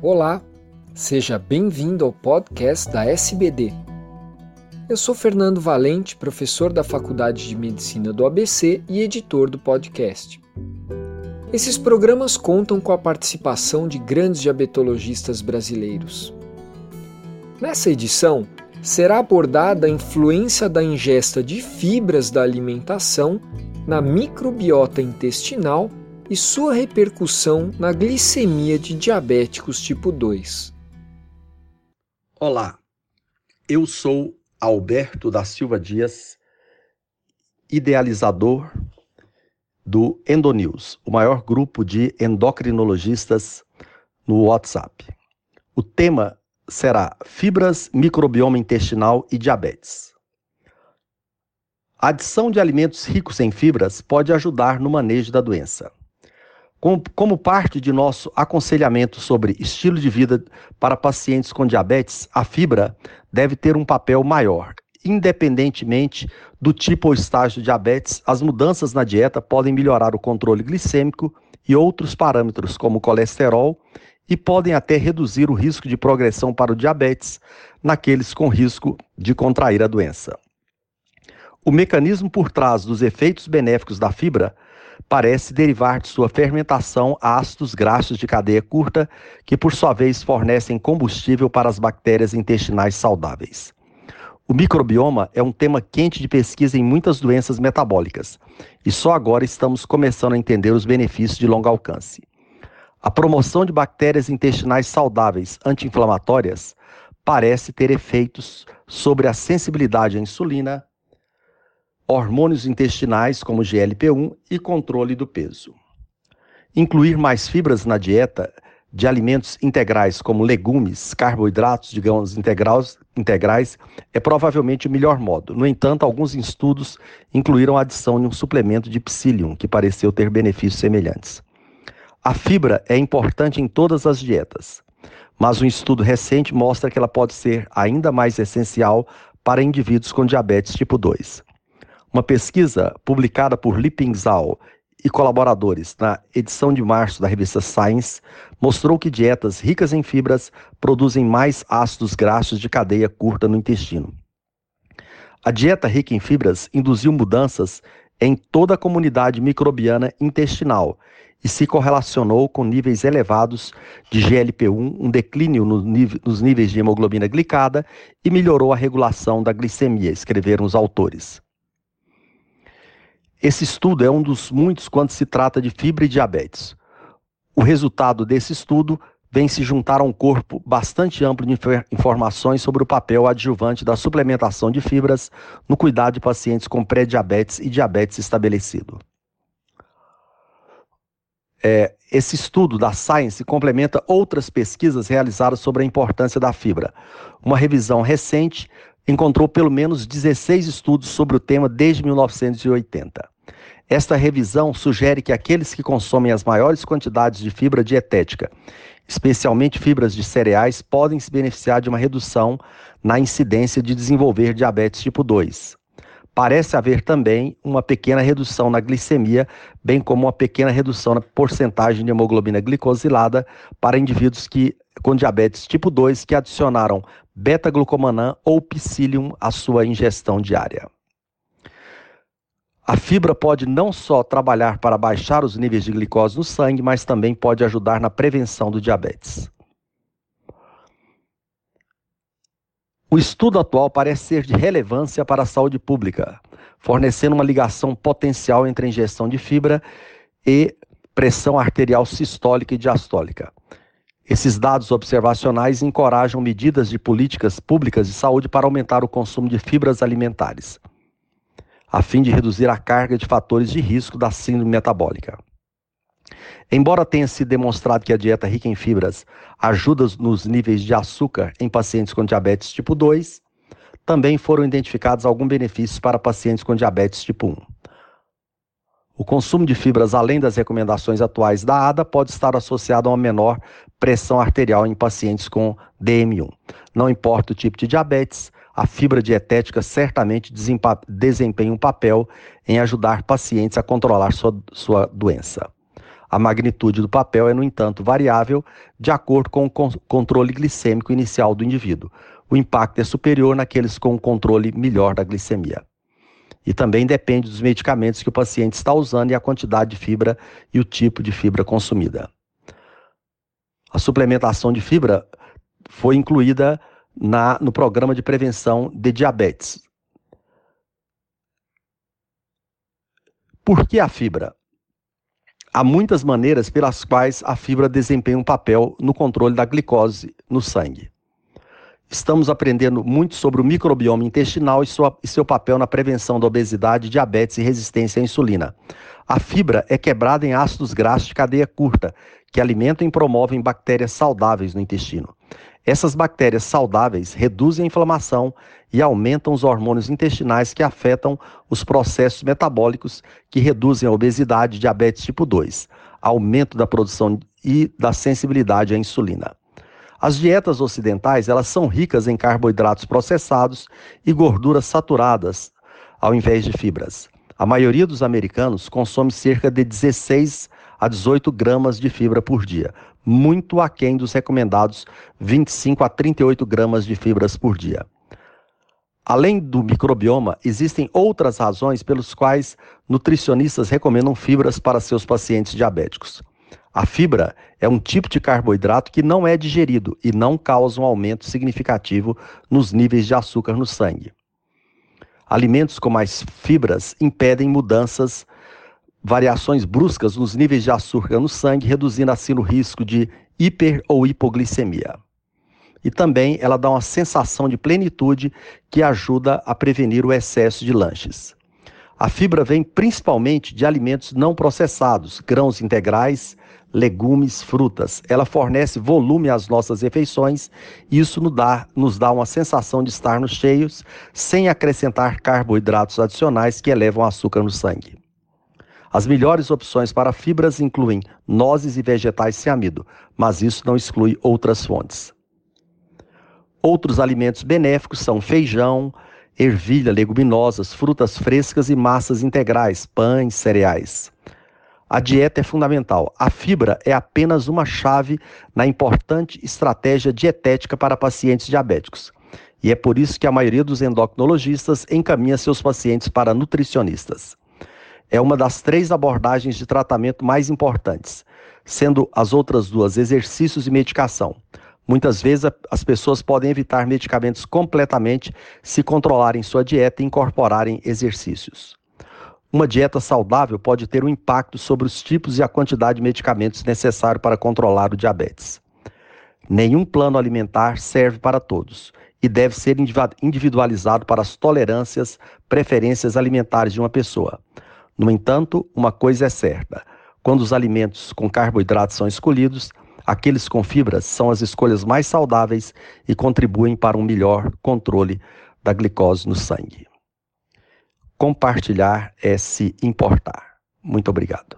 Olá, seja bem-vindo ao podcast da SBD. Eu sou Fernando Valente, professor da Faculdade de Medicina do ABC e editor do podcast. Esses programas contam com a participação de grandes diabetologistas brasileiros. Nessa edição, será abordada a influência da ingesta de fibras da alimentação na microbiota intestinal e sua repercussão na glicemia de diabéticos tipo 2. Olá, eu sou Alberto da Silva Dias, idealizador do Endonews, o maior grupo de endocrinologistas no WhatsApp. O tema será Fibras, microbioma intestinal e diabetes. A adição de alimentos ricos em fibras pode ajudar no manejo da doença. Como, parte de nosso aconselhamento sobre estilo de vida para pacientes com diabetes, a fibra deve ter um papel maior. Independentemente do tipo ou estágio de diabetes, as mudanças na dieta podem melhorar o controle glicêmico e outros parâmetros, como colesterol, e podem até reduzir o risco de progressão para o diabetes naqueles com risco de contrair a doença. O mecanismo por trás dos efeitos benéficos da fibra parece derivar de sua fermentação ácidos graxos de cadeia curta, que por sua vez fornecem combustível para as bactérias intestinais saudáveis. O microbioma é um tema quente de pesquisa em muitas doenças metabólicas, e só agora estamos começando a entender os benefícios de longo alcance. A promoção de bactérias intestinais saudáveis anti-inflamatórias parece ter efeitos sobre a sensibilidade à insulina, hormônios intestinais como GLP-1 e controle do peso. Incluir mais fibras na dieta de alimentos integrais como legumes, carboidratos, digamos, integrais, integrais é provavelmente o melhor modo. No entanto, alguns estudos incluíram a adição de um suplemento de psyllium, que pareceu ter benefícios semelhantes. A fibra é importante em todas as dietas, mas um estudo recente mostra que ela pode ser ainda mais essencial para indivíduos com diabetes tipo 2. Uma pesquisa publicada por Lipinzal e colaboradores na edição de março da revista Science mostrou que dietas ricas em fibras produzem mais ácidos graxos de cadeia curta no intestino. A dieta rica em fibras induziu mudanças em toda a comunidade microbiana intestinal e se correlacionou com níveis elevados de GLP-1, um declínio nos níveis de hemoglobina glicada e melhorou a regulação da glicemia, escreveram os autores. Esse estudo é um dos muitos quando se trata de fibra e diabetes. O resultado desse estudo vem se juntar a um corpo bastante amplo de informações sobre o papel adjuvante da suplementação de fibras no cuidado de pacientes com pré-diabetes e diabetes estabelecido. É, esse estudo da Science complementa outras pesquisas realizadas sobre a importância da fibra. Uma revisão recente encontrou pelo menos 16 estudos sobre o tema desde 1980. Esta revisão sugere que aqueles que consomem as maiores quantidades de fibra dietética, especialmente fibras de cereais, podem se beneficiar de uma redução na incidência de desenvolver diabetes tipo 2. Parece haver também uma pequena redução na glicemia, bem como uma pequena redução na porcentagem de hemoglobina glicosilada para indivíduos que, com diabetes tipo 2 que adicionaram beta-glucomanã ou psyllium à sua ingestão diária. A fibra pode não só trabalhar para baixar os níveis de glicose no sangue, mas também pode ajudar na prevenção do diabetes. O estudo atual parece ser de relevância para a saúde pública, fornecendo uma ligação potencial entre a ingestão de fibra e pressão arterial sistólica e diastólica. Esses dados observacionais encorajam medidas de políticas públicas de saúde para aumentar o consumo de fibras alimentares, a fim de reduzir a carga de fatores de risco da síndrome metabólica. Embora tenha sido demonstrado que a dieta rica em fibras ajuda nos níveis de açúcar em pacientes com diabetes tipo 2, também foram identificados alguns benefícios para pacientes com diabetes tipo 1. O consumo de fibras além das recomendações atuais da ADA pode estar associado a uma menor pressão arterial em pacientes com DM1. Não importa o tipo de diabetes, a fibra dietética certamente desempenha um papel em ajudar pacientes a controlar sua, sua doença. A magnitude do papel é, no entanto, variável de acordo com o controle glicêmico inicial do indivíduo. O impacto é superior naqueles com um controle melhor da glicemia. E também depende dos medicamentos que o paciente está usando e a quantidade de fibra e o tipo de fibra consumida. A suplementação de fibra foi incluída na, no programa de prevenção de diabetes. Por que a fibra? Há muitas maneiras pelas quais a fibra desempenha um papel no controle da glicose no sangue. Estamos aprendendo muito sobre o microbioma intestinal e, sua, e seu papel na prevenção da obesidade, diabetes e resistência à insulina. A fibra é quebrada em ácidos graxos de cadeia curta, que alimentam e promovem bactérias saudáveis no intestino. Essas bactérias saudáveis reduzem a inflamação e aumentam os hormônios intestinais que afetam os processos metabólicos que reduzem a obesidade e diabetes tipo 2, aumento da produção e da sensibilidade à insulina. As dietas ocidentais, elas são ricas em carboidratos processados e gorduras saturadas, ao invés de fibras. A maioria dos americanos consome cerca de 16 a 18 gramas de fibra por dia, muito aquém dos recomendados 25 a 38 gramas de fibras por dia. Além do microbioma, existem outras razões pelas quais nutricionistas recomendam fibras para seus pacientes diabéticos. A fibra é um tipo de carboidrato que não é digerido e não causa um aumento significativo nos níveis de açúcar no sangue. Alimentos com mais fibras impedem mudanças, variações bruscas nos níveis de açúcar no sangue, reduzindo assim o risco de hiper ou hipoglicemia. E também ela dá uma sensação de plenitude que ajuda a prevenir o excesso de lanches. A fibra vem principalmente de alimentos não processados, grãos integrais, legumes, frutas. Ela fornece volume às nossas refeições e isso nos dá, nos dá uma sensação de estarmos cheios, sem acrescentar carboidratos adicionais que elevam o açúcar no sangue. As melhores opções para fibras incluem nozes e vegetais sem amido, mas isso não exclui outras fontes. Outros alimentos benéficos são feijão, ervilha, leguminosas, frutas frescas e massas integrais, pães, cereais. A dieta é fundamental. A fibra é apenas uma chave na importante estratégia dietética para pacientes diabéticos. E é por isso que a maioria dos endocrinologistas encaminha seus pacientes para nutricionistas. É uma das três abordagens de tratamento mais importantes, sendo as outras duas exercícios e medicação. Muitas vezes as pessoas podem evitar medicamentos completamente se controlarem sua dieta e incorporarem exercícios. Uma dieta saudável pode ter um impacto sobre os tipos e a quantidade de medicamentos necessários para controlar o diabetes. Nenhum plano alimentar serve para todos e deve ser individualizado para as tolerâncias, preferências alimentares de uma pessoa. No entanto, uma coisa é certa: quando os alimentos com carboidratos são escolhidos, aqueles com fibras são as escolhas mais saudáveis e contribuem para um melhor controle da glicose no sangue. Compartilhar é se importar. Muito obrigado.